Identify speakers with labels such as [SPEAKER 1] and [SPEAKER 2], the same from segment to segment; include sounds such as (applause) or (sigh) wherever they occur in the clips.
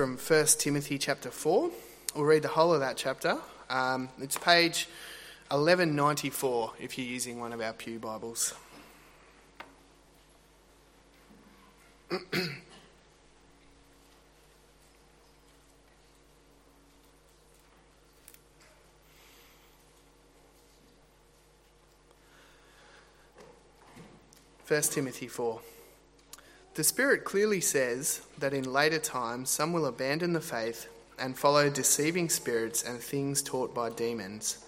[SPEAKER 1] from 1 Timothy chapter 4. We'll read the whole of that chapter. Um, it's page 1194 if you're using one of our Pew Bibles. First Timothy 4. The Spirit clearly says that in later times some will abandon the faith and follow deceiving spirits and things taught by demons.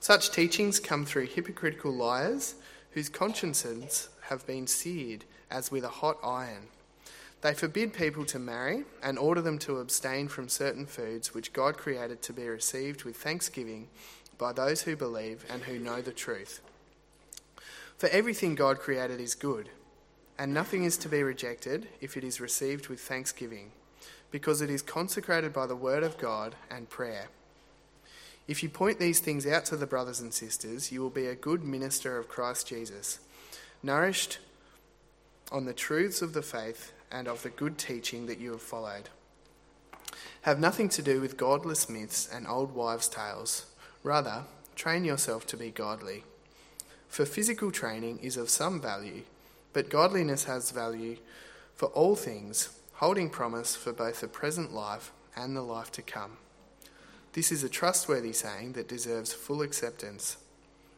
[SPEAKER 1] Such teachings come through hypocritical liars whose consciences have been seared as with a hot iron. They forbid people to marry and order them to abstain from certain foods which God created to be received with thanksgiving by those who believe and who know the truth. For everything God created is good and nothing is to be rejected if it is received with thanksgiving, because it is consecrated by the word of God and prayer. If you point these things out to the brothers and sisters, you will be a good minister of Christ Jesus, nourished on the truths of the faith and of the good teaching that you have followed. Have nothing to do with godless myths and old wives' tales. Rather, train yourself to be godly. For physical training is of some value but godliness has value for all things, holding promise for both the present life and the life to come. This is a trustworthy saying that deserves full acceptance.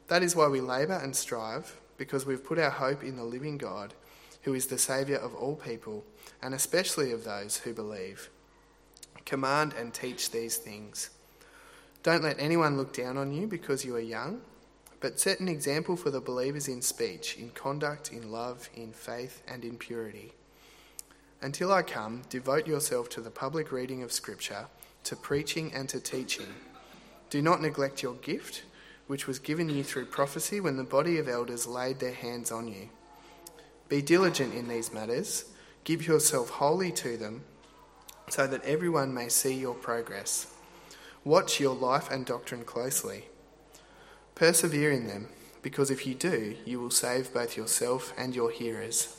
[SPEAKER 1] That is why we labour and strive, because we've put our hope in the living God, who is the Saviour of all people, and especially of those who believe. Command and teach these things. Don't let anyone look down on you because you are young but set an example for the believers in speech, in conduct, in love, in faith, and in purity. Until I come, devote yourself to the public reading of Scripture, to preaching, and to teaching. Do not neglect your gift, which was given you through prophecy when the body of elders laid their hands on you. Be diligent in these matters, give yourself wholly to them, so that everyone may see your progress. Watch your life and doctrine closely. Persevere in them, because if you do, you will save both yourself and your hearers.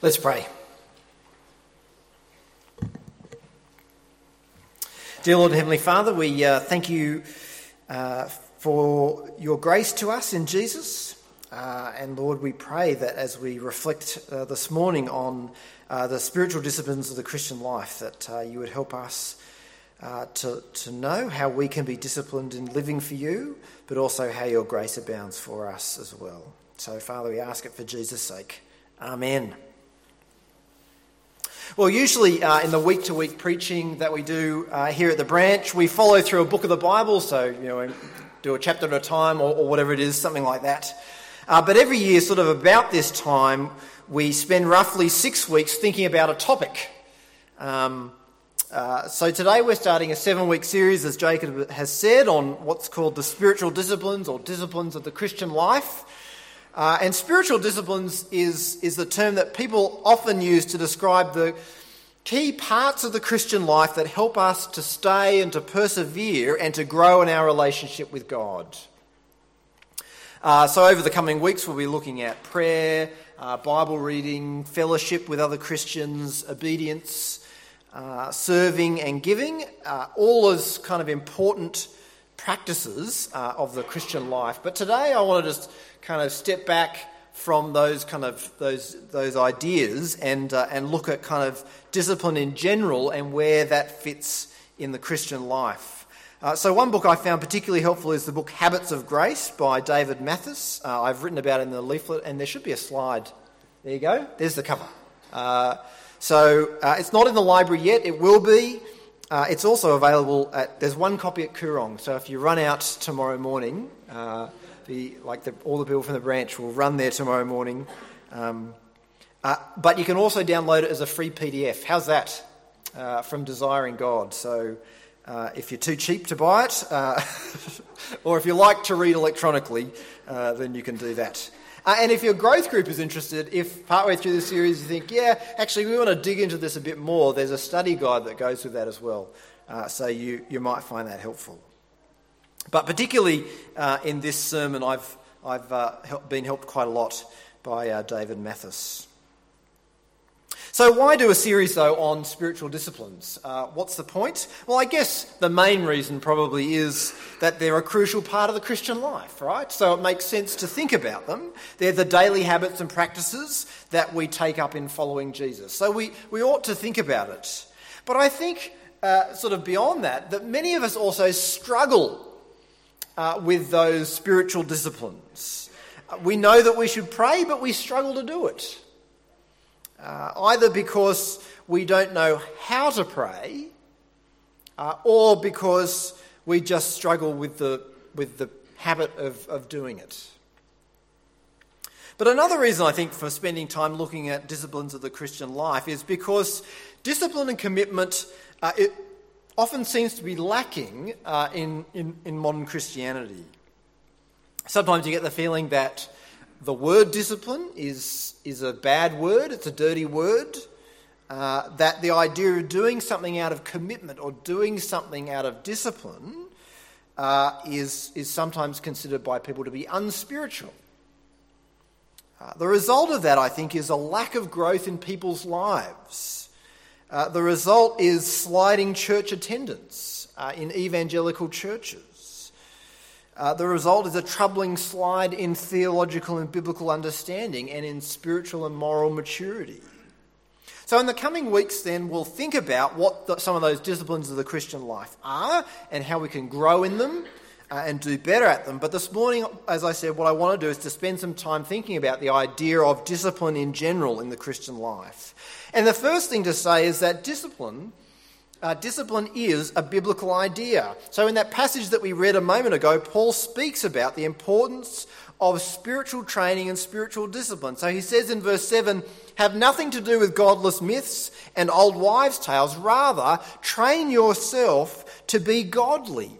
[SPEAKER 2] Let's pray. Dear Lord Heavenly Father, we uh, thank you uh, for your grace to us in Jesus. Uh, and Lord, we pray that as we reflect uh, this morning on uh, the spiritual disciplines of the Christian life, that uh, you would help us uh, to, to know how we can be disciplined in living for you, but also how your grace abounds for us as well. So, Father, we ask it for Jesus' sake. Amen. Well, usually uh, in the week to week preaching that we do uh, here at the branch, we follow through a book of the Bible, so, you know, do a chapter at a time or, or whatever it is, something like that. Uh, but every year, sort of about this time, we spend roughly six weeks thinking about a topic. Um, uh, so today we're starting a seven week series, as Jacob has said, on what's called the spiritual disciplines or disciplines of the Christian life. Uh, and spiritual disciplines is, is the term that people often use to describe the key parts of the Christian life that help us to stay and to persevere and to grow in our relationship with God. Uh, so, over the coming weeks, we'll be looking at prayer, uh, Bible reading, fellowship with other Christians, obedience, uh, serving, and giving. Uh, all as kind of important practices uh, of the Christian life. But today, I want to just kind of step back from those kind of those those ideas and uh, and look at kind of discipline in general and where that fits in the Christian life. Uh, so, one book I found particularly helpful is the book Habits of Grace by David Mathis. Uh, I've written about it in the leaflet, and there should be a slide. There you go. There's the cover. Uh, so, uh, it's not in the library yet. It will be. Uh, it's also available at. There's one copy at Koorong. So, if you run out tomorrow morning, uh, the, like the, all the people from the branch will run there tomorrow morning. Um, but you can also download it as a free PDF. How's that? from Desiring God. So. Uh, if you're too cheap to buy it, uh, (laughs) or if you like to read electronically, uh, then you can do that. Uh, and if your growth group is interested, if partway through the series you think, yeah, actually we want to dig into this a bit more, there's a study guide that goes with that as well. Uh, so you, you might find that helpful. But particularly uh, in this sermon, I've, I've help, been helped quite a lot by David Mathis. So, why do a series, though, on spiritual disciplines? Uh, what's the point? Well, I guess the main reason probably is that they're a crucial part of the Christian life, right? So, it makes sense to think about them. They're the daily habits and practices that we take up in following Jesus. So, we, we ought to think about it. But I think, uh, sort of beyond that, that many of us also struggle uh, with those spiritual disciplines. We know that we should pray, but we struggle to do it uh, either because we don't know how to pray uh, or because we just struggle with the, with the habit of, of doing it. But another reason I think for spending time looking at disciplines of the Christian life is because discipline and commitment uh, it often seems to be lacking uh, in, in, in modern Christianity. Sometimes you get the feeling that the word discipline is, is a bad word, it's a dirty word. Uh, that the idea of doing something out of commitment or doing something out of discipline uh, is, is sometimes considered by people to be unspiritual. Uh, the result of that, I think, is a lack of growth in people's lives. Uh, the result is sliding church attendance uh, in evangelical churches. Uh, the result is a troubling slide in theological and biblical understanding and in spiritual and moral maturity. So, in the coming weeks, then, we'll think about what the, some of those disciplines of the Christian life are and how we can grow in them uh, and do better at them. But this morning, as I said, what I want to do is to spend some time thinking about the idea of discipline in general in the Christian life. And the first thing to say is that discipline uh, discipline is a biblical idea. So, in that passage that we read a moment ago, Paul speaks about the importance of spiritual training and spiritual discipline. So, he says in verse 7 have nothing to do with godless myths and old wives' tales, rather, train yourself to be godly.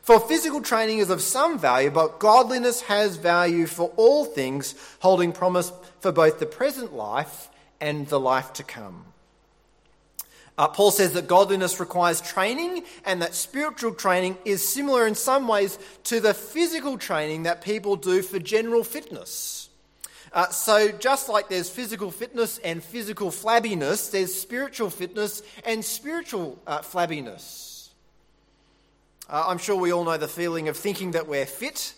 [SPEAKER 2] For physical training is of some value, but godliness has value for all things, holding promise for both the present life and the life to come. Uh, Paul says that godliness requires training and that spiritual training is similar in some ways to the physical training that people do for general fitness. Uh, so, just like there's physical fitness and physical flabbiness, there's spiritual fitness and spiritual uh, flabbiness. Uh, I'm sure we all know the feeling of thinking that we're fit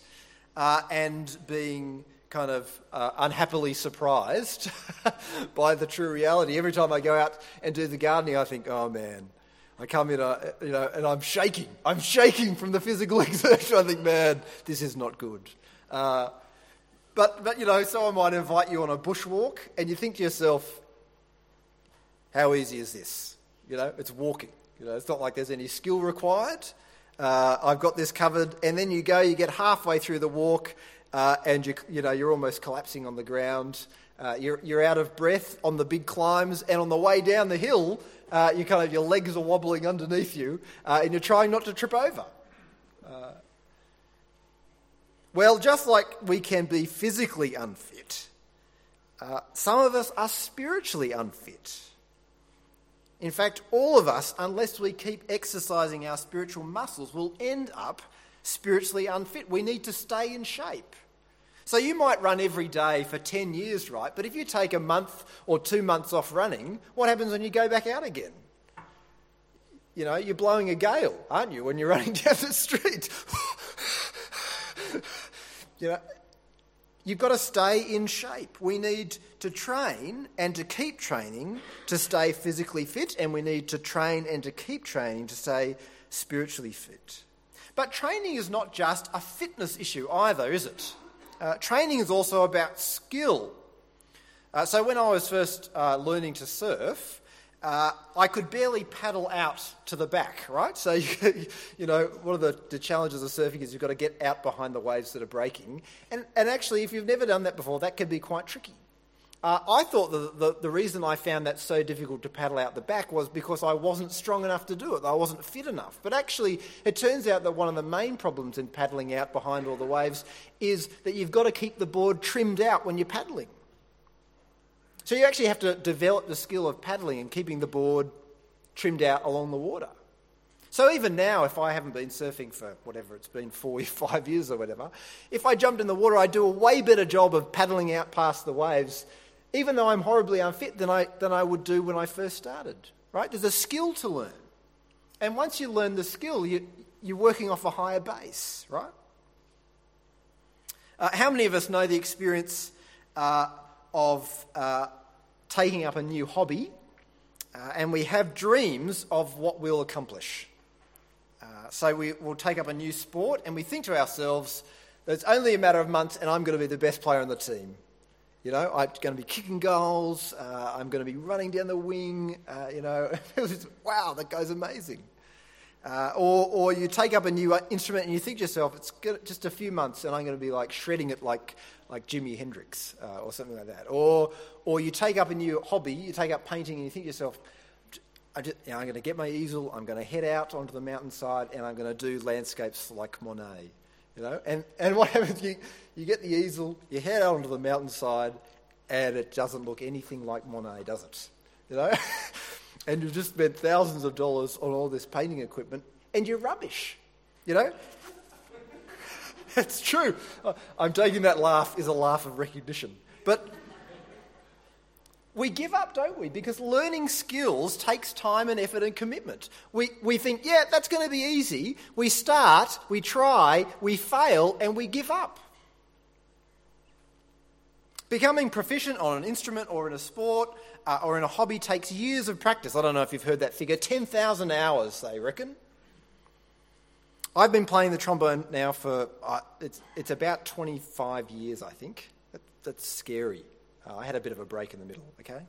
[SPEAKER 2] uh, and being kind of uh, unhappily surprised (laughs) by the true reality. Every time I go out and do the gardening, I think, oh man, I come in, uh, you know, and I'm shaking. I'm shaking from the physical (laughs) exertion. I think, man, this is not good. Uh, but, but, you know, someone might invite you on a bushwalk, and you think to yourself, how easy is this? You know, it's walking. You know, it's not like there's any skill required. Uh, I've got this covered. And then you go, you get halfway through the walk, uh, and you, you know, you're almost collapsing on the ground. Uh, you're, you're out of breath on the big climbs, and on the way down the hill, uh, you kind of, your legs are wobbling underneath you, uh, and you're trying not to trip over. Uh, well, just like we can be physically unfit, uh, some of us are spiritually unfit. In fact, all of us, unless we keep exercising our spiritual muscles, will end up spiritually unfit. We need to stay in shape. So you might run every day for 10 years, right? But if you take a month or two months off running, what happens when you go back out again? You know, you're blowing a gale, aren't you, when you're (laughs) running down the street? (laughs) you know, you've got to stay in shape. We need to train and to keep training to stay physically fit, and we need to train and to keep training to stay spiritually fit. But training is not just a fitness issue either, is it? Uh, training is also about skill. Uh, so when I was first uh, learning to surf, uh, I could barely paddle out to the back, right? So, (laughs) you, you know, one of the, the, challenges of surfing is you've got to get out behind the waves that are breaking. And, and actually, if you've never done that before, that can be quite tricky. Uh, I thought the, the, the, reason I found that so difficult to paddle out the back was because I wasn't strong enough to do it. I wasn't fit enough. But actually, it turns out that one of the main problems in paddling out behind all the waves is that you've got to keep the board trimmed out when you're paddling. So you actually have to develop the skill of paddling and keeping the board trimmed out along the water. So even now, if I haven't been surfing for whatever it's been, four, (laughs) five years or whatever, if I jumped in the water, I'd do a way better job of paddling out past the waves, even though I'm horribly unfit, than I, than I would do when I first started. Right? There's a skill to learn. And once you learn the skill, you, you're working off a higher base, right? Uh, how many of us know the experience uh, of uh, taking up a new hobby uh, and we have dreams of what we'll accomplish? Uh, so we will take up a new sport and we think to ourselves it's only a matter of months and I'm going to be the best player on the team. You know, I'm going to be kicking goals. Uh, I'm going to be running down the wing. Uh, you know, (laughs) wow, that guy's amazing. Uh, or, or you take up a new instrument and you think to yourself, it's just a few months and I'm going to be like shredding it like, like Jimi Hendrix uh, or something like that. Or, or you take up a new hobby, you take up painting and you think to yourself, I just, you know, I'm going to get my easel, I'm going to head out onto the mountainside and I'm going to do landscapes like Monet. You know? and, and (laughs) what happens, you, you get the easel, you head out onto the mountainside, and it doesn't look anything like Monet, does it? You know? (laughs) and you've just spent thousands of dollars on all this painting equipment, and you're rubbish. You know? (laughs) it's true. I'm taking that laugh is a laugh of recognition. But we give up, don't we? Because learning skills takes time and effort and commitment. We, we think, yeah, that's going to be easy. We start, we try, we fail, and we give up. Becoming proficient on an instrument or in a sport uh, or in a hobby takes years of practice. I don't know if you've heard that figure 10,000 hours, they reckon. I've been playing the trombone now for, uh, it's, it's about 25 years, I think. That, that's scary. Uh, I had a bit of a break in the middle, okay?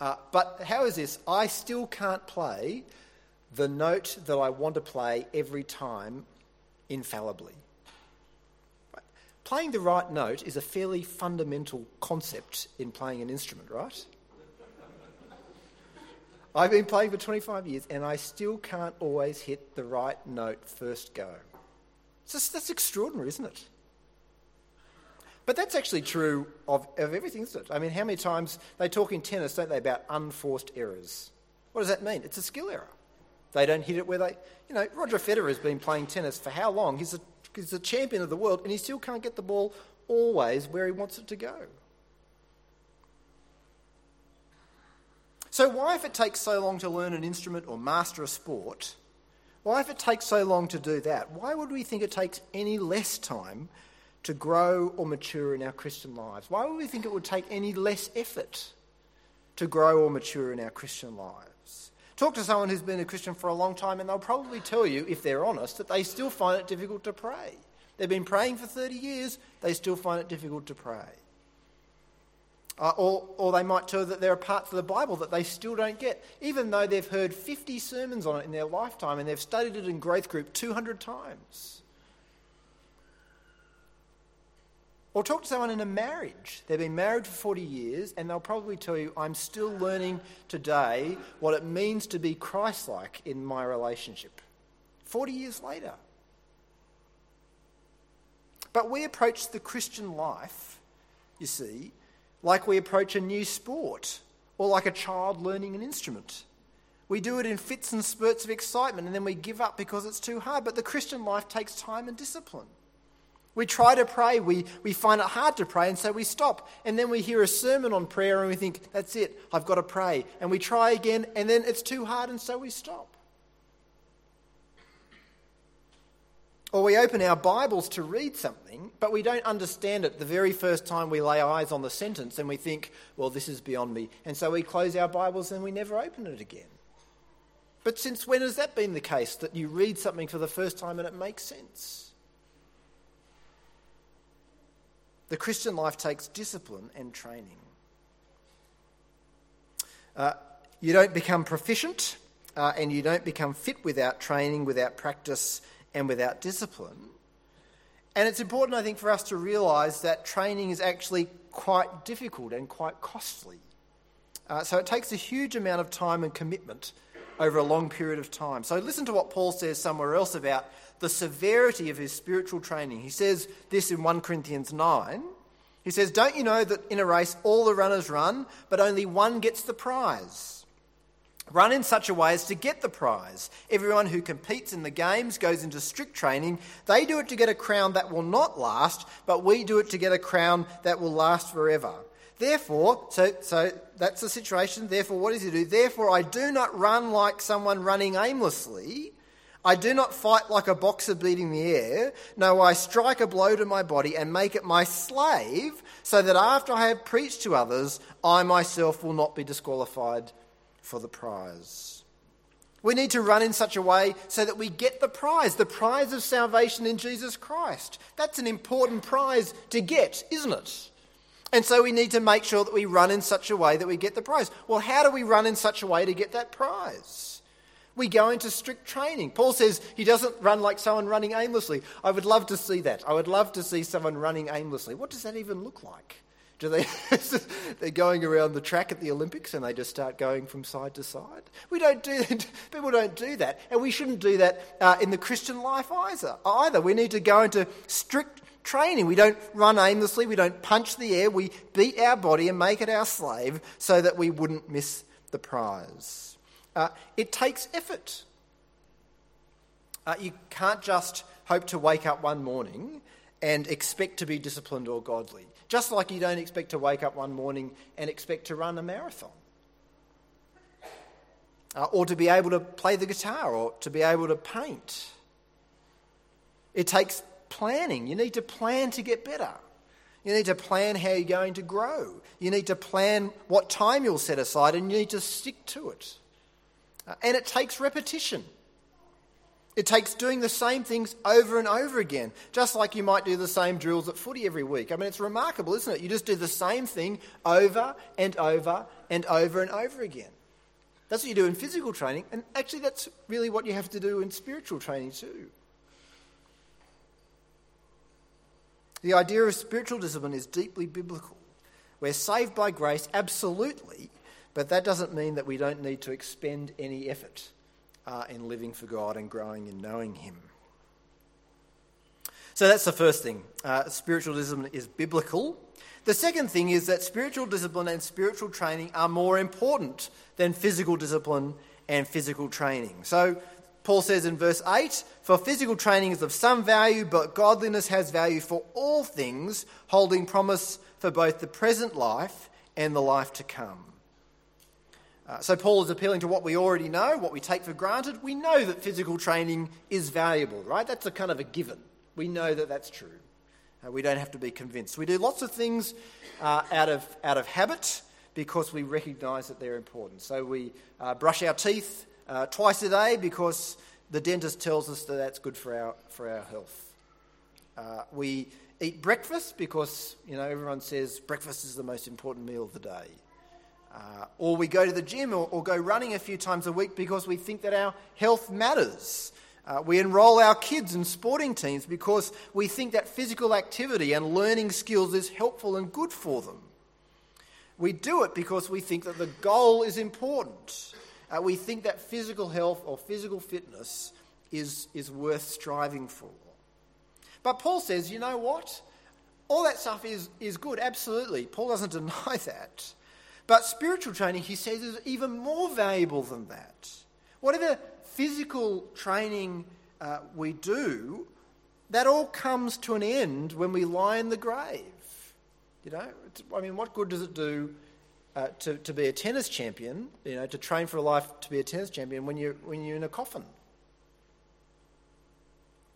[SPEAKER 2] Uh, but how is this? I still can't play the note that I want to play every time infallibly. Playing the right note is a fairly fundamental concept in playing an instrument, right? (laughs) I've been playing for 25 years and I still can't always hit the right note first go. Just, that's extraordinary, isn't it? But that's actually true of, of everything, isn't it? I mean, how many times they talk in tennis, don't they, about unforced errors? What does that mean? It's a skill error. They don't hit it where they. You know, Roger Federer has been playing tennis for how long? He's a he's the champion of the world, and he still can't get the ball always where he wants it to go. So, why, if it takes so long to learn an instrument or master a sport, why, if it takes so long to do that, why would we think it takes any less time to grow or mature in our Christian lives? Why would we think it would take any less effort to grow or mature in our Christian lives? Talk to someone who's been a Christian for a long time, and they'll probably tell you, if they're honest, that they still find it difficult to pray. They've been praying for 30 years, they still find it difficult to pray. Uh, or, or they might tell that there are parts of the Bible that they still don't get, even though they've heard 50 sermons on it in their lifetime and they've studied it in growth group 200 times. Or talk to someone in a marriage. They've been married for 40 years and they'll probably tell you, I'm still learning today what it means to be Christ like in my relationship. 40 years later. But we approach the Christian life, you see, like we approach a new sport or like a child learning an instrument. We do it in fits and spurts of excitement and then we give up because it's too hard. But the Christian life takes time and discipline. We try to pray, we, we find it hard to pray, and so we stop. And then we hear a sermon on prayer and we think, that's it, I've got to pray. And we try again, and then it's too hard, and so we stop. Or we open our Bibles to read something, but we don't understand it the very first time we lay eyes on the sentence, and we think, well, this is beyond me. And so we close our Bibles and we never open it again. But since when has that been the case, that you read something for the first time and it makes sense? The Christian life takes discipline and training. Uh, you don't become proficient uh, and you don't become fit without training, without practice, and without discipline. And it's important, I think, for us to realise that training is actually quite difficult and quite costly. Uh, so it takes a huge amount of time and commitment over a long period of time. So listen to what Paul says somewhere else about the severity of his spiritual training. He says this in 1 Corinthians 9. He says, Don't you know that in a race all the runners run, but only one gets the prize? Run in such a way as to get the prize. Everyone who competes in the games goes into strict training. They do it to get a crown that will not last, but we do it to get a crown that will last forever. Therefore, so, so that's the situation. Therefore, what does he do? Therefore, I do not run like someone running aimlessly. I do not fight like a boxer beating the air. No, I strike a blow to my body and make it my slave, so that after I have preached to others, I myself will not be disqualified for the prize. We need to run in such a way so that we get the prize, the prize of salvation in Jesus Christ. That's an important prize to get, isn't it? And so we need to make sure that we run in such a way that we get the prize. Well, how do we run in such a way to get that prize? We go into strict training. Paul says he doesn't run like someone running aimlessly. I would love to see that. I would love to see someone running aimlessly. What does that even look like? Do they, (laughs) they're going around the track at the Olympics and they just start going from side to side? We don't do that. (laughs) People don't do that. And we shouldn't do that uh, in the Christian life either. either. We need to go into strict training. We don't run aimlessly, we don't punch the air, we beat our body and make it our slave so that we wouldn't miss the prize. Uh, it takes effort. Uh, you can't just hope to wake up one morning and expect to be disciplined or godly. Just like you don't expect to wake up one morning and expect to run a marathon. Uh, or to be able to play the guitar or to be able to paint. It takes planning. You need to plan to get better. You need to plan how you're going to grow. You need to plan what time you'll set aside and you need to stick to it. Uh, and it takes repetition. It takes doing the same things over and over again, just like you might do the same drills at footy every week. I mean, it's remarkable, isn't it? You just do the same thing over and over and over and over again. That's what you do in physical training, and actually, that's really what you have to do in spiritual training too. The idea of spiritual discipline is deeply biblical. We're saved by grace, absolutely, but that doesn't mean that we don't need to expend any effort uh, in living for God and growing in knowing Him. So that's the first thing. Uh, spiritual discipline is biblical. The second thing is that spiritual discipline and spiritual training are more important than physical discipline and physical training. So Paul says in verse 8 For physical training is of some value, but godliness has value for all things, holding promise for both the present life and the life to come. Uh, so, Paul is appealing to what we already know, what we take for granted. We know that physical training is valuable, right? That's a kind of a given. We know that that's true. Uh, we don't have to be convinced. We do lots of things uh, out, of, out of habit because we recognise that they're important. So, we uh, brush our teeth uh, twice a day because the dentist tells us that that's good for our, for our health. Uh, we eat breakfast because, you know, everyone says breakfast is the most important meal of the day. Uh, or we go to the gym or, or, go running a few times a week because we think that our health matters. Uh, we enrol our kids in sporting teams because we think that physical activity and learning skills is helpful and good for them. We do it because we think that the goal is important uh, we think that physical health or physical fitness is, is worth striving for. But Paul says, you know what? All that stuff is, is good, absolutely. Paul doesn't (laughs) deny that. But spiritual training, he says, is even more valuable than that. Whatever physical training uh, we do, that all comes to an end when we lie in the grave. You know, I mean, what good does it do uh, to, to be a tennis champion, you know, to train for a life to be a tennis champion when you're, when you're in a coffin.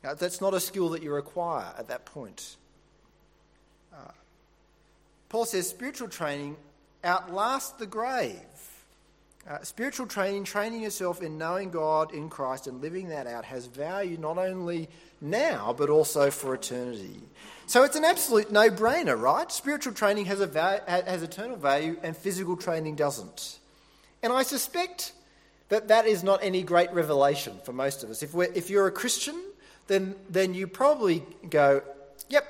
[SPEAKER 2] Now, that's not a skill that you require at that point. Uh, Paul says spiritual training outlasts the grave. Uh, spiritual training, training yourself in knowing God in Christ and living that out, has value not only now but also for eternity. So it's an absolute no brainer, right? Spiritual training has, a va- has eternal value and physical training doesn't. And I suspect that that is not any great revelation for most of us. If, if you're a Christian, then, then you probably go, yep,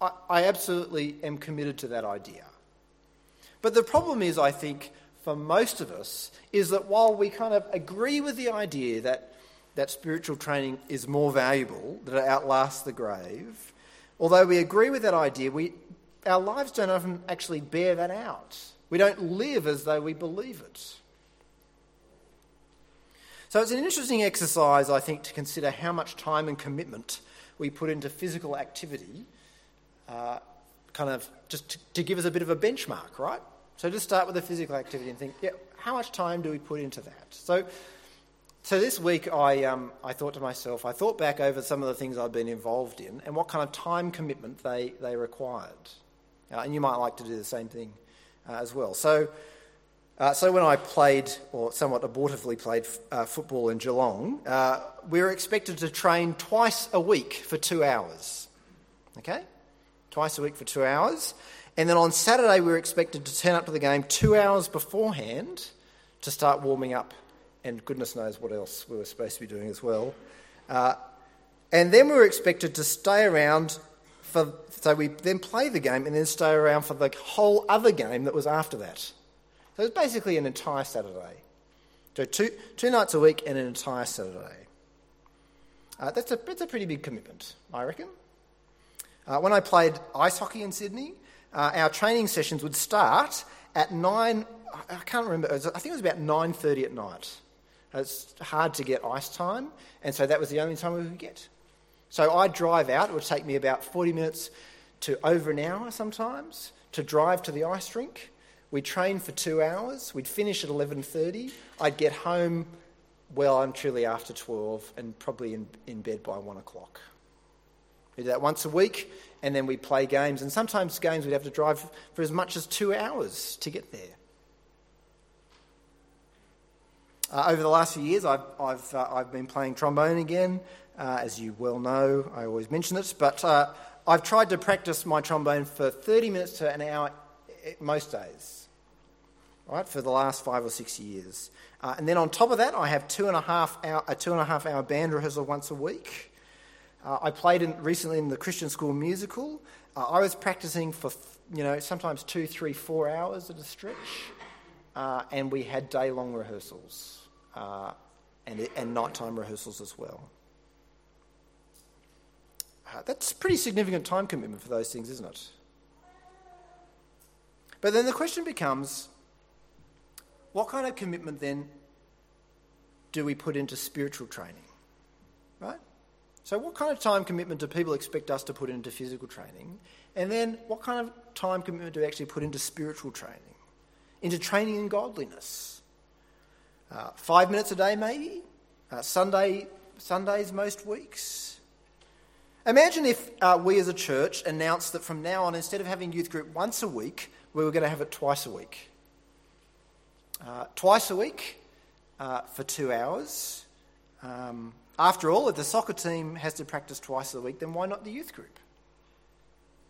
[SPEAKER 2] I, I absolutely am committed to that idea. But the problem is, I think, for most of us is that while we kind of agree with the idea that, that spiritual training is more valuable, that it outlasts the grave, although we agree with that idea, we, our lives don't often actually bear that out. We don't live as though we believe it. So it's an interesting exercise, I think, to consider how much time and commitment we put into physical activity, uh, kind of just to, to give us a bit of a benchmark, right? So just start with the physical activity and think, yeah, how much time do we put into that? So, so this week I, um, I thought to myself, I thought back over some of the things I've been involved in and what kind of time commitment they, they required. Uh, and you might like to do the same thing uh, as well. So, uh, so when I played, or somewhat abortively played uh, football in Geelong, uh, we were expected to train twice a week for two hours. Okay? Twice a week for two hours. And then on Saturday, we were expected to turn up to the game two hours beforehand to start warming up, and goodness knows what else we were supposed to be doing as well. Uh, and then we were expected to stay around for, so we then play the game and then stay around for the whole other game that was after that. So it was basically an entire Saturday. So two, two nights a week and an entire Saturday. Uh, that's, a, that's a pretty big commitment, I reckon. Uh, when I played ice hockey in Sydney, uh, our training sessions would start at 9, I can't remember, was, I think it was about 9.30 at night. It's hard to get ice time, and so that was the only time we could get. So I'd drive out, it would take me about 40 minutes to over an hour sometimes to drive to the ice rink. We'd train for two hours, we'd finish at 11.30, I'd get home well I'm truly after 12 and probably in, in bed by 1 o'clock. We do that once a week, and then we play games. And sometimes games we'd have to drive for as much as two hours to get there. Uh, over the last few years, I've, I've, uh, I've been playing trombone again. Uh, as you well know, I always mention it, but uh, I've tried to practice my trombone for 30 minutes to an hour eh, most days, right, for the last five or six years. Uh, and then on top of that, I have two and a half hour, a two and a half hour band rehearsal once a week. Uh, I played in, recently in the Christian school musical. Uh, I was practicing for, you know, sometimes two, three, four hours at a stretch, uh, and we had day long rehearsals uh, and, and nighttime rehearsals as well. Uh, that's pretty significant time commitment for those things, isn't it? But then the question becomes what kind of commitment then do we put into spiritual training? Right? So, what kind of time commitment do people expect us to put into physical training? And then, what kind of time commitment do we actually put into spiritual training? Into training in godliness? Uh, five minutes a day, maybe? Uh, Sunday, Sundays most weeks? Imagine if uh, we as a church announced that from now on, instead of having youth group once a week, we were going to have it twice a week. Uh, twice a week uh, for two hours. Um, after all, if the soccer team has to practice twice a week, then why not the youth group?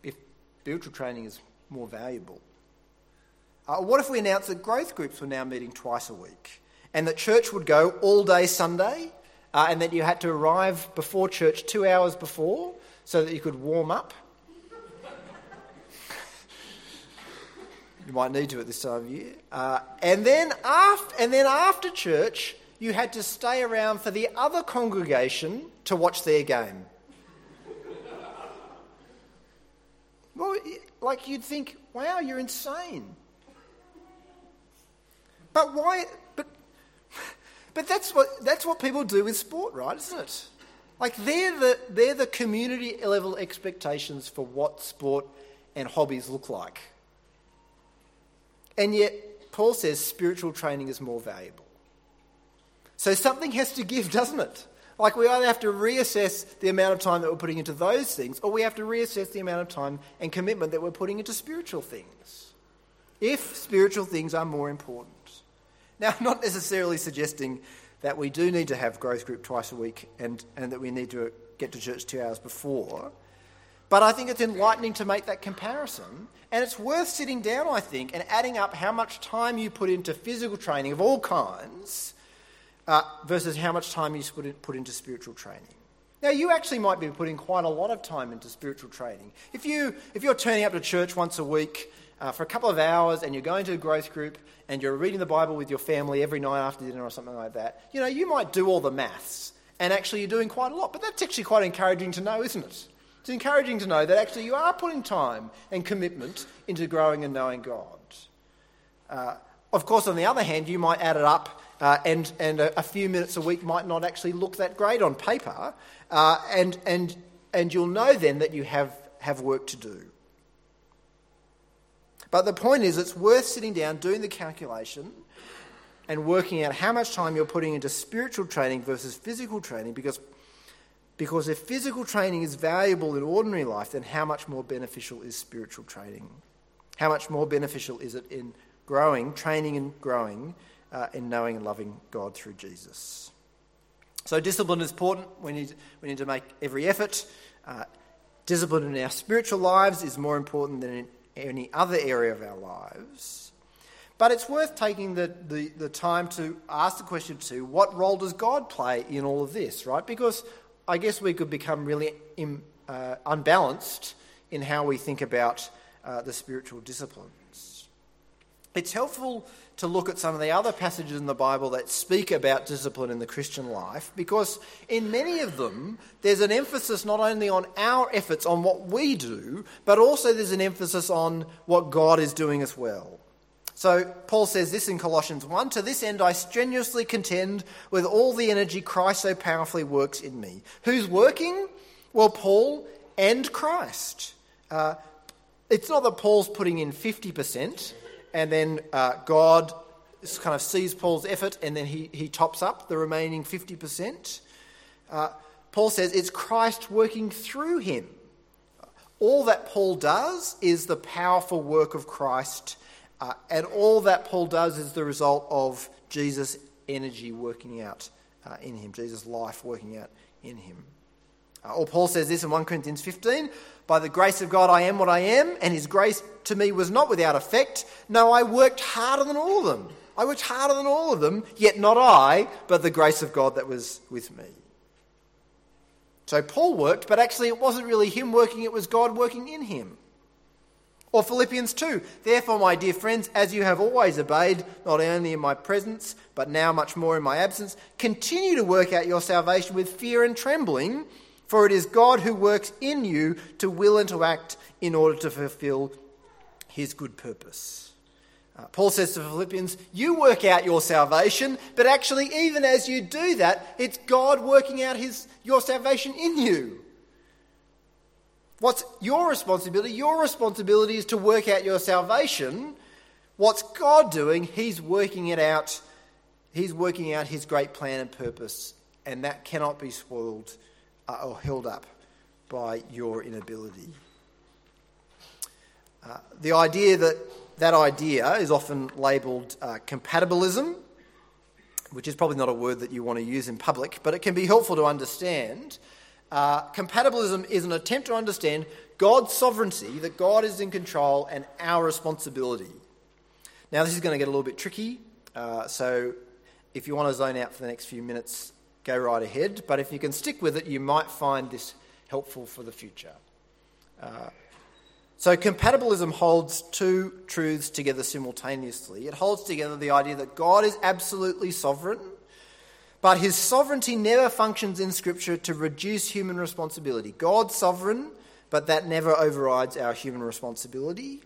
[SPEAKER 2] If spiritual training is more valuable. Uh, what if we announced that growth groups were now meeting twice a week and that church would go all day Sunday uh, and that you had to arrive before church two hours before so that you could warm up? you might need to at this time of year. Uh, and, then and then after church, you had to stay around for the other congregation to watch their game. well, like you'd think, wow, you're insane. But why? But, but that's what that's what people do with sport, right? Isn't it? Like they're the they're the community level expectations for what sport and hobbies look like. And yet, Paul says spiritual training is more valuable. So something has to give, (laughs) doesn't it? Like we either have to reassess the amount of time that we're putting into those things, or we have to reassess the amount of time and commitment that we're putting into spiritual things. If spiritual things are more important. Now, I'm (laughs) not necessarily suggesting that we do need to have growth group twice a week and, and that we need to get to church two hours before. But I think it's enlightening to make that comparison. And it's worth sitting down, I think, and adding up how much time you put into physical training of all kinds uh, versus how much time you put, put into spiritual training. Now, you actually might be putting quite a lot of time into spiritual training. If, you, if you're turning up to church once a week uh, for a couple of hours and you're going to a growth group and you're reading the Bible with your family every night after dinner or something like that, you know, you might do all the maths and actually you're doing quite a lot. But that's actually quite encouraging to know, isn't it? It's encouraging to know that actually you are putting time and commitment into growing and knowing God. Uh, of course, on the other hand, you might add it up uh, and, and a, a, few minutes a week might not actually look that great on paper. Uh, and, and, and you'll know then that you have, have work to do. But the point is, it's worth sitting down, doing the calculation, and working out how much time you're putting into spiritual training versus physical training because, because if physical training is valuable in ordinary life, then how much more beneficial is spiritual training? How much more beneficial is it in growing, training and growing uh, in knowing and loving God through Jesus? So, discipline is important. We need, we need to make every effort. Uh, discipline in our spiritual lives is more important than in any other area of our lives. But it's worth taking the, the, the time to ask the question too what role does God play in all of this, right? Because I guess we could become really Im, uh, unbalanced in how we think about uh, the spiritual disciplines. It's helpful to look at some of the other passages in the Bible that speak about discipline in the Christian life because in many of them there's an emphasis not only on our efforts on what we do, but also there's an emphasis on what God is doing as well. So Paul says this in Colossians 1 To this end I strenuously contend with all the energy Christ so powerfully works in me. Who's working? Well, Paul and Christ. Uh, it's not that Paul's putting in 50% and then uh, God kind of sees Paul's effort and then he, he tops up the remaining 50%. Uh, Paul says it's Christ working through him. All that Paul does is the powerful work of Christ uh, and all that Paul does is the result of Jesus' energy working out uh, in him, Jesus' life working out in him. Uh, or Paul says this in 1 Corinthians 15 By the grace of God I am what I am, and his grace to me was not without effect. No, I worked harder than all of them. I worked harder than all of them, yet not I, but the grace of God that was with me. So Paul worked, but actually it wasn't really him working, it was God working in him. Or Philippians 2 Therefore, my dear friends, as you have always obeyed, not only in my presence, but now much more in my absence, continue to work out your salvation with fear and trembling, for it is God who works in you to will and to act in order to fulfill his good purpose. Uh, Paul says to Philippians, You work out your salvation, but actually, even as you do that, it's God working out his, your salvation in you. What's your responsibility? Your responsibility is to work out your salvation. What's God doing? He's working it out. He's working out his great plan and purpose, and that cannot be spoiled or held up by your inability. Uh, the idea that that idea is often labelled uh, compatibilism, which is probably not a word that you want to use in public, but it can be helpful to understand uh, compatibilism is an attempt to understand God's sovereignty, that God is in control, and our responsibility. Now, this is going to get a little bit tricky, uh, so if you want to zone out for the next few minutes, go right ahead. But if you can stick with it, you might find this helpful for the future. Uh, so, compatibilism holds two truths together simultaneously. It holds together the idea that God is absolutely sovereign but his sovereignty never functions in Scripture to reduce human responsibility. God's sovereign, but that never overrides our human responsibility.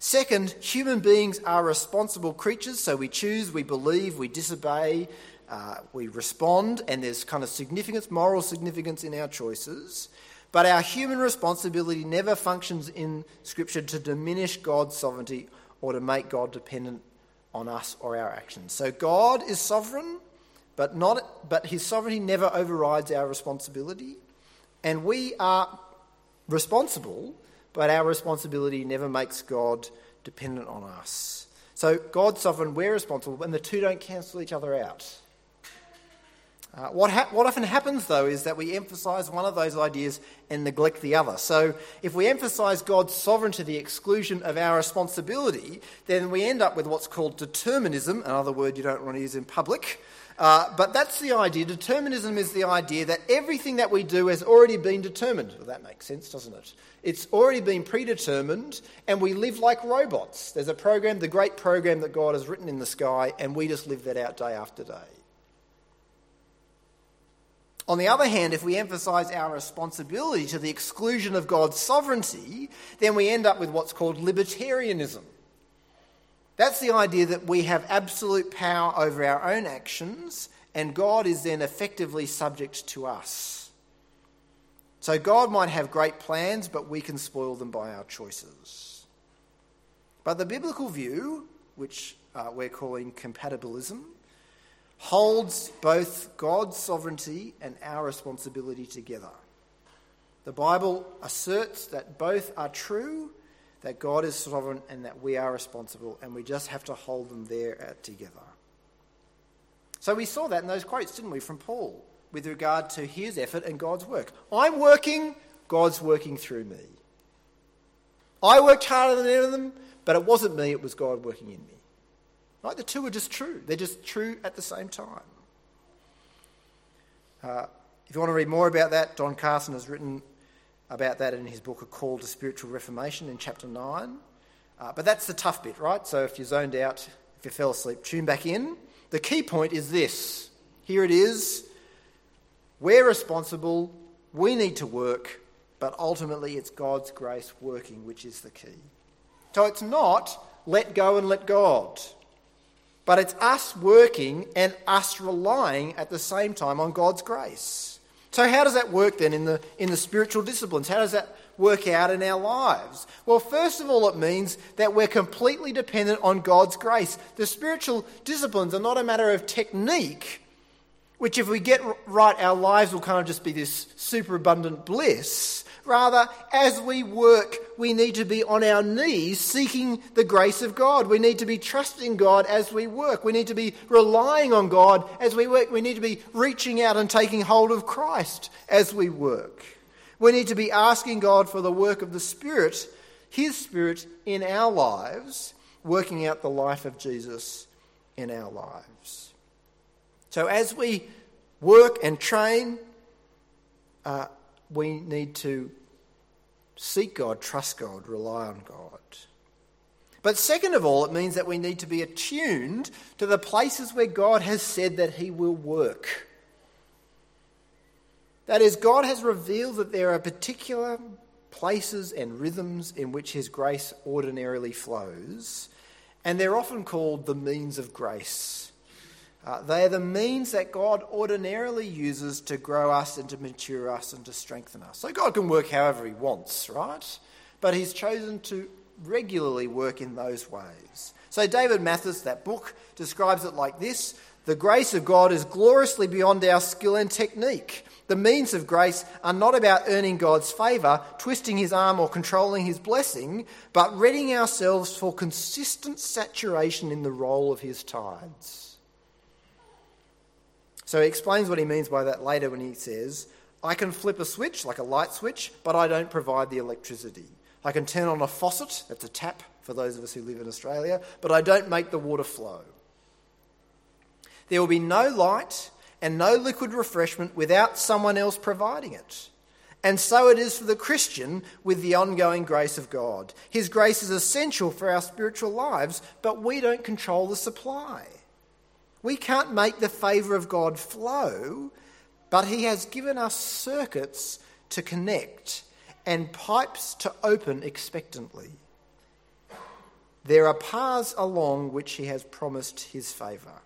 [SPEAKER 2] Second, human beings are responsible creatures, so we choose, we believe, we disobey, uh, we respond, and there's kind of significance, moral significance in our choices. But our human responsibility never functions in Scripture to diminish God's sovereignty or to make God dependent on us or our actions. So God is sovereign, but, not, but his sovereignty never overrides our responsibility. And we are responsible, but our responsibility never makes God dependent on us. So God's sovereign, we're responsible, and the two don't cancel each other out. Uh, what, ha- what often happens, though, is that we emphasize one of those ideas and neglect the other. So, if we emphasize God's sovereignty to the exclusion of our responsibility, then we end up with what's called determinism, another word you don't want to use in public, uh, but that's the idea. Determinism is the idea that everything that we do has already been determined. Well, that makes sense, doesn't it? It's already been predetermined, and we live like robots. There's a program, the great program that God has written in the sky, and we just live that out day after day. On the other hand, if we emphasize our responsibility to the exclusion of God's sovereignty, then we end up with what's called libertarianism. That's the idea that we have absolute power over our own actions, and God is then effectively subject to us. So God might have great plans, but we can spoil them by our choices. But the biblical view, which uh, we're calling compatibilism, holds both God's sovereignty and our responsibility together. The Bible asserts that both are true, that God is sovereign and that we are responsible, and we just have to hold them there uh, together. So we saw that in those quotes, didn't we, from Paul, with regard to his effort and God's work. I'm working, God's working through me. I worked harder than any of them, but it wasn't me, it was God working in me. Right? The two are just true. They're just true at the same time. Uh, if you want to read more about that, Don Carson has written about that in his book, A Call to Spiritual Reformation, in chapter 9. Uh, but that's the tough bit, right? So if you zoned out, if you fell asleep, tune back in. The key point is this here it is. We're responsible, we need to work, but ultimately it's God's grace working which is the key. So it's not let go and let God, but it's us working and us relying at the same time on God's grace. So, how does that work then in the, in the spiritual disciplines? How does that work out in our lives? Well, first of all, it means that we're completely dependent on God's grace. The spiritual disciplines are not a matter of technique, which, if we get right, our lives will kind of just be this superabundant bliss. Rather, as we work, we need to be on our knees seeking the grace of God. We need to be trusting God as we work. We need to be relying on God as we work. We need to be reaching out and taking hold of Christ as we work. We need to be asking God for the work of the Spirit, His Spirit, in our lives, working out the life of Jesus in our lives. So as we work and train, uh, we need to seek God, trust God, rely on God. But second of all, it means that we need to be attuned to the places where God has said that He will work. That is, God has revealed that there are particular places and rhythms in which His grace ordinarily flows, and they're often called the means of grace. Uh, they are the means that God ordinarily uses to grow us and to mature us and to strengthen us. So God can work however He wants, right? But He's chosen to regularly work in those ways. So David Mathis, that book, describes it like this The grace of God is gloriously beyond our skill and technique. The means of grace are not about earning God's favour, twisting his arm, or controlling his blessing, but readying ourselves for consistent saturation in the roll of his tides. So he explains what he means by that later when he says, I can flip a switch, like a light switch, but I don't provide the electricity. I can turn on a faucet, that's a tap for those of us who live in Australia, but I don't make the water flow. There will be no light and no liquid refreshment without someone else providing it. And so it is for the Christian with the ongoing grace of God. His grace is essential for our spiritual lives, but we don't control the supply. We can't make the favour of God flow, but He has given us circuits to connect and pipes to open expectantly. There are paths along which He has promised His favour.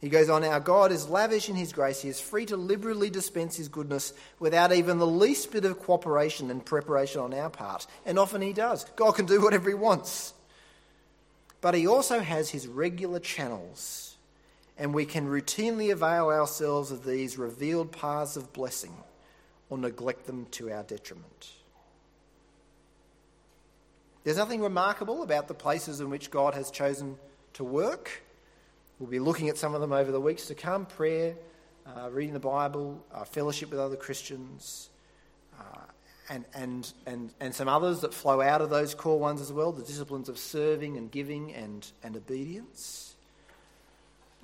[SPEAKER 2] He goes on, Our God is lavish in His grace. He is free to liberally dispense His goodness without even the least bit of cooperation and preparation on our part. And often He does. God can do whatever He wants. But he also has his regular channels, and we can routinely avail ourselves of these revealed paths of blessing or neglect them to our detriment. There's nothing remarkable about the places in which God has chosen to work. We'll be looking at some of them over the weeks to come prayer, uh, reading the Bible, uh, fellowship with other Christians, uh, and, and, and, and some others that flow out of those core ones as well the disciplines of serving and giving and, and obedience.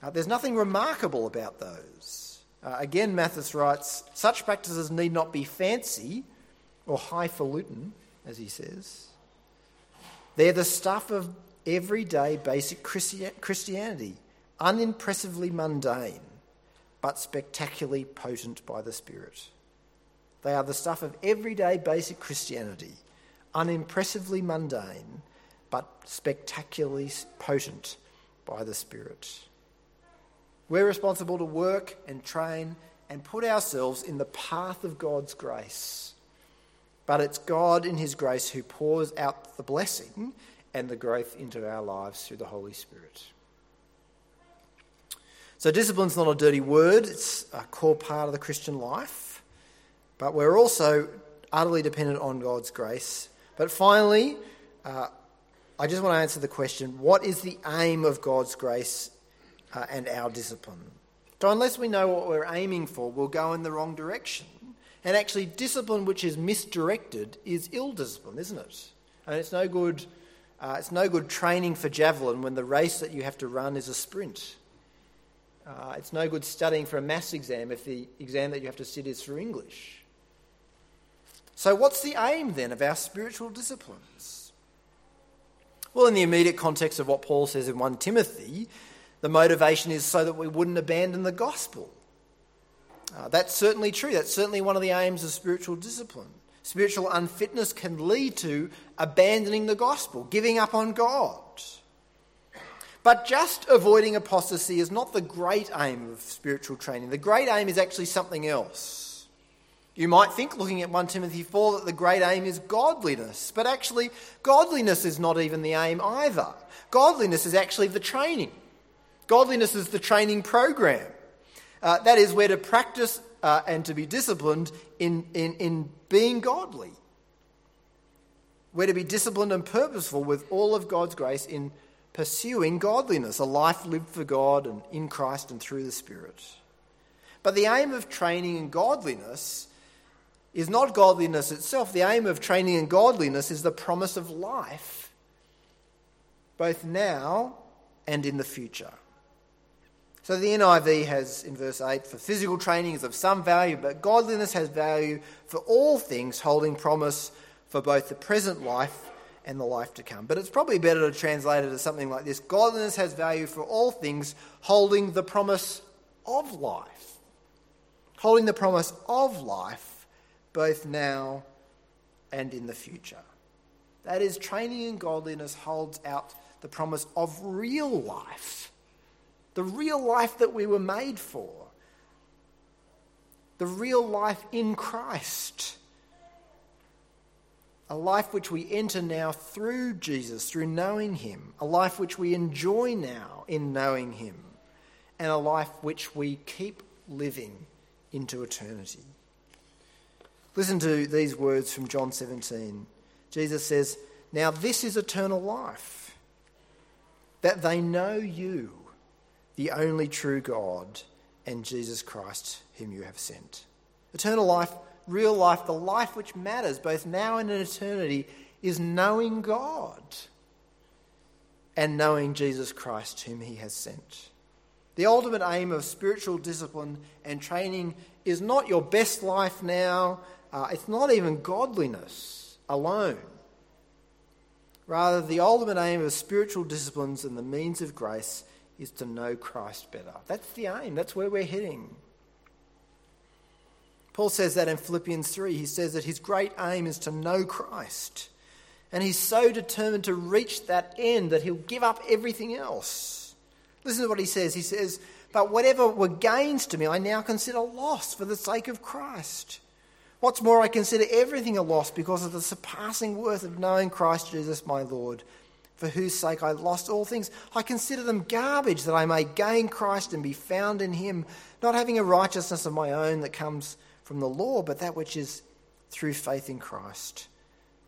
[SPEAKER 2] Uh, there's nothing remarkable about those. Uh, again, Mathis writes such practices need not be fancy or highfalutin, as he says. They're the stuff of everyday basic Christianity, unimpressively mundane, but spectacularly potent by the Spirit. They are the stuff of everyday basic Christianity, unimpressively mundane, but spectacularly potent by the Spirit. We're responsible to work and train and put ourselves in the path of God's grace. But it's God in His grace who pours out the blessing and the growth into our lives through the Holy Spirit. So, discipline's not a dirty word, it's a core part of the Christian life. But we're also utterly dependent on God's grace. But finally, uh, I just want to answer the question what is the aim of God's grace uh, and our discipline? So, unless we know what we're aiming for, we'll go in the wrong direction. And actually, discipline which is misdirected is ill discipline, isn't it? And it's no good. Uh, it's no good training for javelin when the race that you have to run is a sprint. Uh, it's no good studying for a maths exam if the exam that you have to sit is for English. So, what's the aim then of our spiritual disciplines? Well, in the immediate context of what Paul says in 1 Timothy, the motivation is so that we wouldn't abandon the gospel. Uh, that's certainly true. That's certainly one of the aims of spiritual discipline. Spiritual unfitness can lead to abandoning the gospel, giving up on God. But just avoiding apostasy is not the great aim of spiritual training. The great aim is actually something else. You might think, looking at 1 Timothy 4, that the great aim is godliness. But actually, godliness is not even the aim either. Godliness is actually the training. Godliness is the training program. Uh, that is, where to practice uh, and to be disciplined in, in, in being godly. We're to be disciplined and purposeful with all of God's grace in pursuing godliness, a life lived for God and in Christ and through the Spirit. But the aim of training in godliness is not godliness itself. The aim of training in godliness is the promise of life, both now and in the future. So the NIV has in verse 8 for physical training is of some value, but godliness has value for all things, holding promise for both the present life and the life to come. But it's probably better to translate it as something like this Godliness has value for all things, holding the promise of life. Holding the promise of life both now and in the future. That is, training in godliness holds out the promise of real life, the real life that we were made for, the real life in Christ a life which we enter now through Jesus, through knowing Him, a life which we enjoy now in knowing Him, and a life which we keep living into eternity. Listen to these words from John 17. Jesus says, Now this is eternal life, that they know you, the only true God, and Jesus Christ, whom you have sent. Eternal life real life, the life which matters both now and in eternity, is knowing God and knowing Jesus Christ, whom He has sent. The ultimate aim of spiritual discipline and training is not your best life now, uh, it's not even godliness alone. Rather, the ultimate aim of spiritual disciplines and the means of grace is to know Christ better. That's the aim, that's where we're heading. Paul says that in Philippians 3. He says that his great aim is to know Christ. And he's so determined to reach that end that he'll give up everything else. Listen to what he says. He says, But whatever were gains to me, I now consider loss for the sake of Christ. What's more, I consider everything a loss because of the surpassing worth of knowing Christ Jesus my Lord, for whose sake I lost all things. I consider them garbage that I may gain Christ and be found in him, not having a righteousness of my own that comes from the law, but that which is through faith in Christ,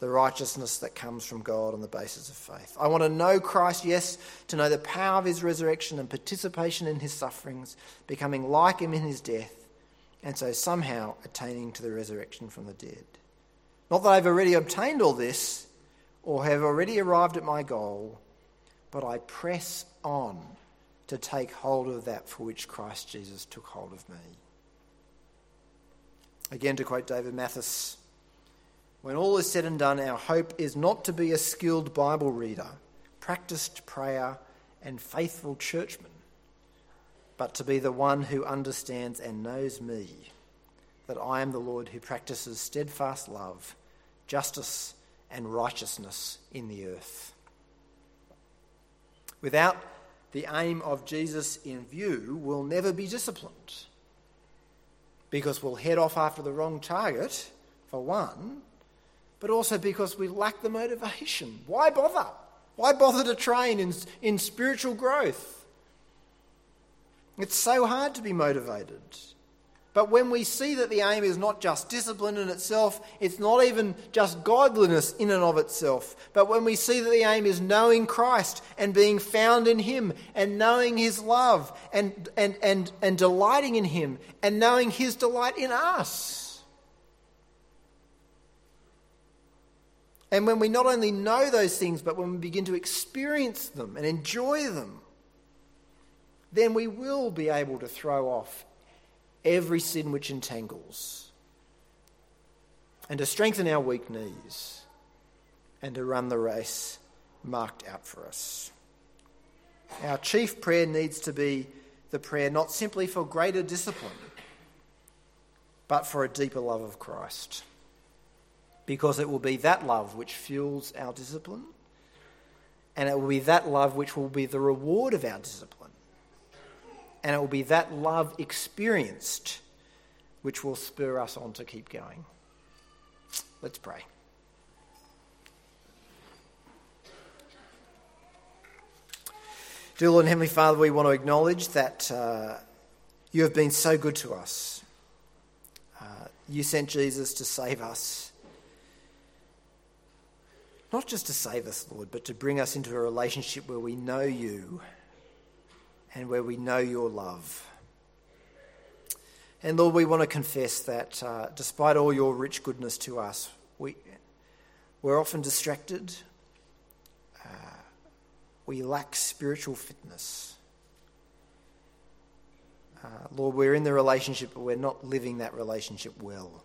[SPEAKER 2] the righteousness that comes from God on the basis of faith. I want to know Christ, yes, to know the power of his resurrection and participation in his sufferings, becoming like him in his death, and so somehow attaining to the resurrection from the dead. Not that I've already obtained all this or have already arrived at my goal, but I press on to take hold of that for which Christ Jesus took hold of me. Again, to quote David Mathis, when all is said and done, our hope is not to be a skilled Bible reader, practiced prayer, and faithful churchman, but to be the one who understands and knows me, that I am the Lord who practices steadfast love, justice, and righteousness in the earth. without the aim of Jesus in view, we'll never be disciplined. Because we'll head off after the wrong target, for one, but also because we lack the motivation. Why bother? Why bother to train in, in spiritual growth? It's so hard to be motivated. But when we see that the aim is not just discipline in itself, it's not even just godliness in and of itself, but when we see that the aim is knowing Christ and being found in Him and knowing His love and, and, and, and delighting in Him and knowing His delight in us. And when we not only know those things, but when we begin to experience them and enjoy them, then we will be able to throw off every sin which entangles, and to strengthen our weak knees, and to run the race marked out for us. Our chief prayer needs to be the prayer not simply for greater discipline, but for a deeper love of Christ. Because it will be that love which fuels our discipline, and it will be that love which will be the reward of our discipline and it will be that love experienced which will spur us on to keep going. Let's pray. Dear Lord and Heavenly Father, we want to acknowledge that uh, you have been so good to us. Uh, you sent Jesus to save us. Not just to save us, Lord, but to bring us into a relationship where we know you and where we know your love. And Lord, we want to confess that uh, despite all your rich goodness to us, we, we're often distracted. Uh, we lack spiritual fitness. Uh, Lord, we're in the relationship, but we're not living that relationship well.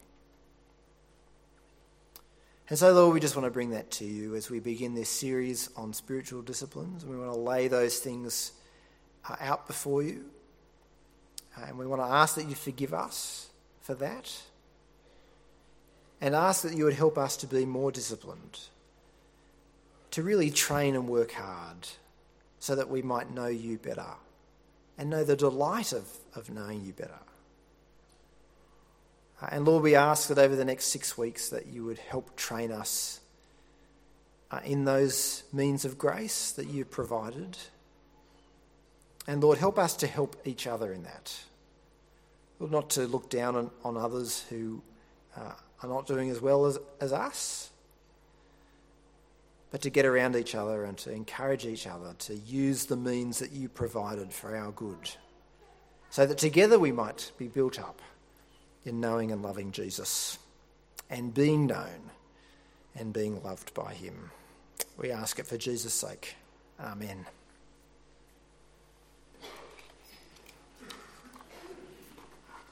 [SPEAKER 2] And so, Lord, we just want to bring that to you as we begin this series on spiritual disciplines. And we want to lay those things out before you. And we want to ask that you forgive us for that. And ask that you would help us to be more disciplined, to really train and work hard so that we might know you better and know the delight of, of knowing you better. And Lord, we ask that over the next six weeks that you would help train us uh, in those means of grace that you've provided. And Lord, help us to help each other in that. Lord, not to look down on, on others who uh, are not doing as well as, as us, but to get around each other and to encourage each other to use the means that you provided for our good, so that together we might be built up in knowing and loving Jesus and being known and being loved by him. We ask it for Jesus' sake. Amen.